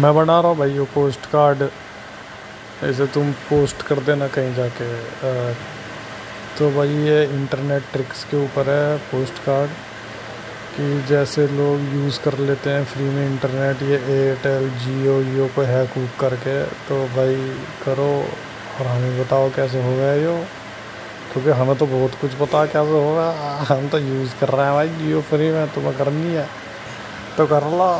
मैं बना रहा हूँ भाई, वो पोस्ट कार्ड ऐसे तुम पोस्ट कर देना कहीं जाके तो भाई ये इंटरनेट ट्रिक्स के ऊपर है पोस्ट कार्ड कि जैसे लोग यूज़ कर लेते हैं फ्री में इंटरनेट ये एयरटेल जियो जियो को हैक वूक करके तो भाई करो और हमें बताओ कैसे हो गया यो। क्योंकि हमें तो बहुत कुछ पता कैसे होगा हम तो यूज़ कर रहे हैं भाई जियो फ्री में, तुम्हें करनी है तो कर लो।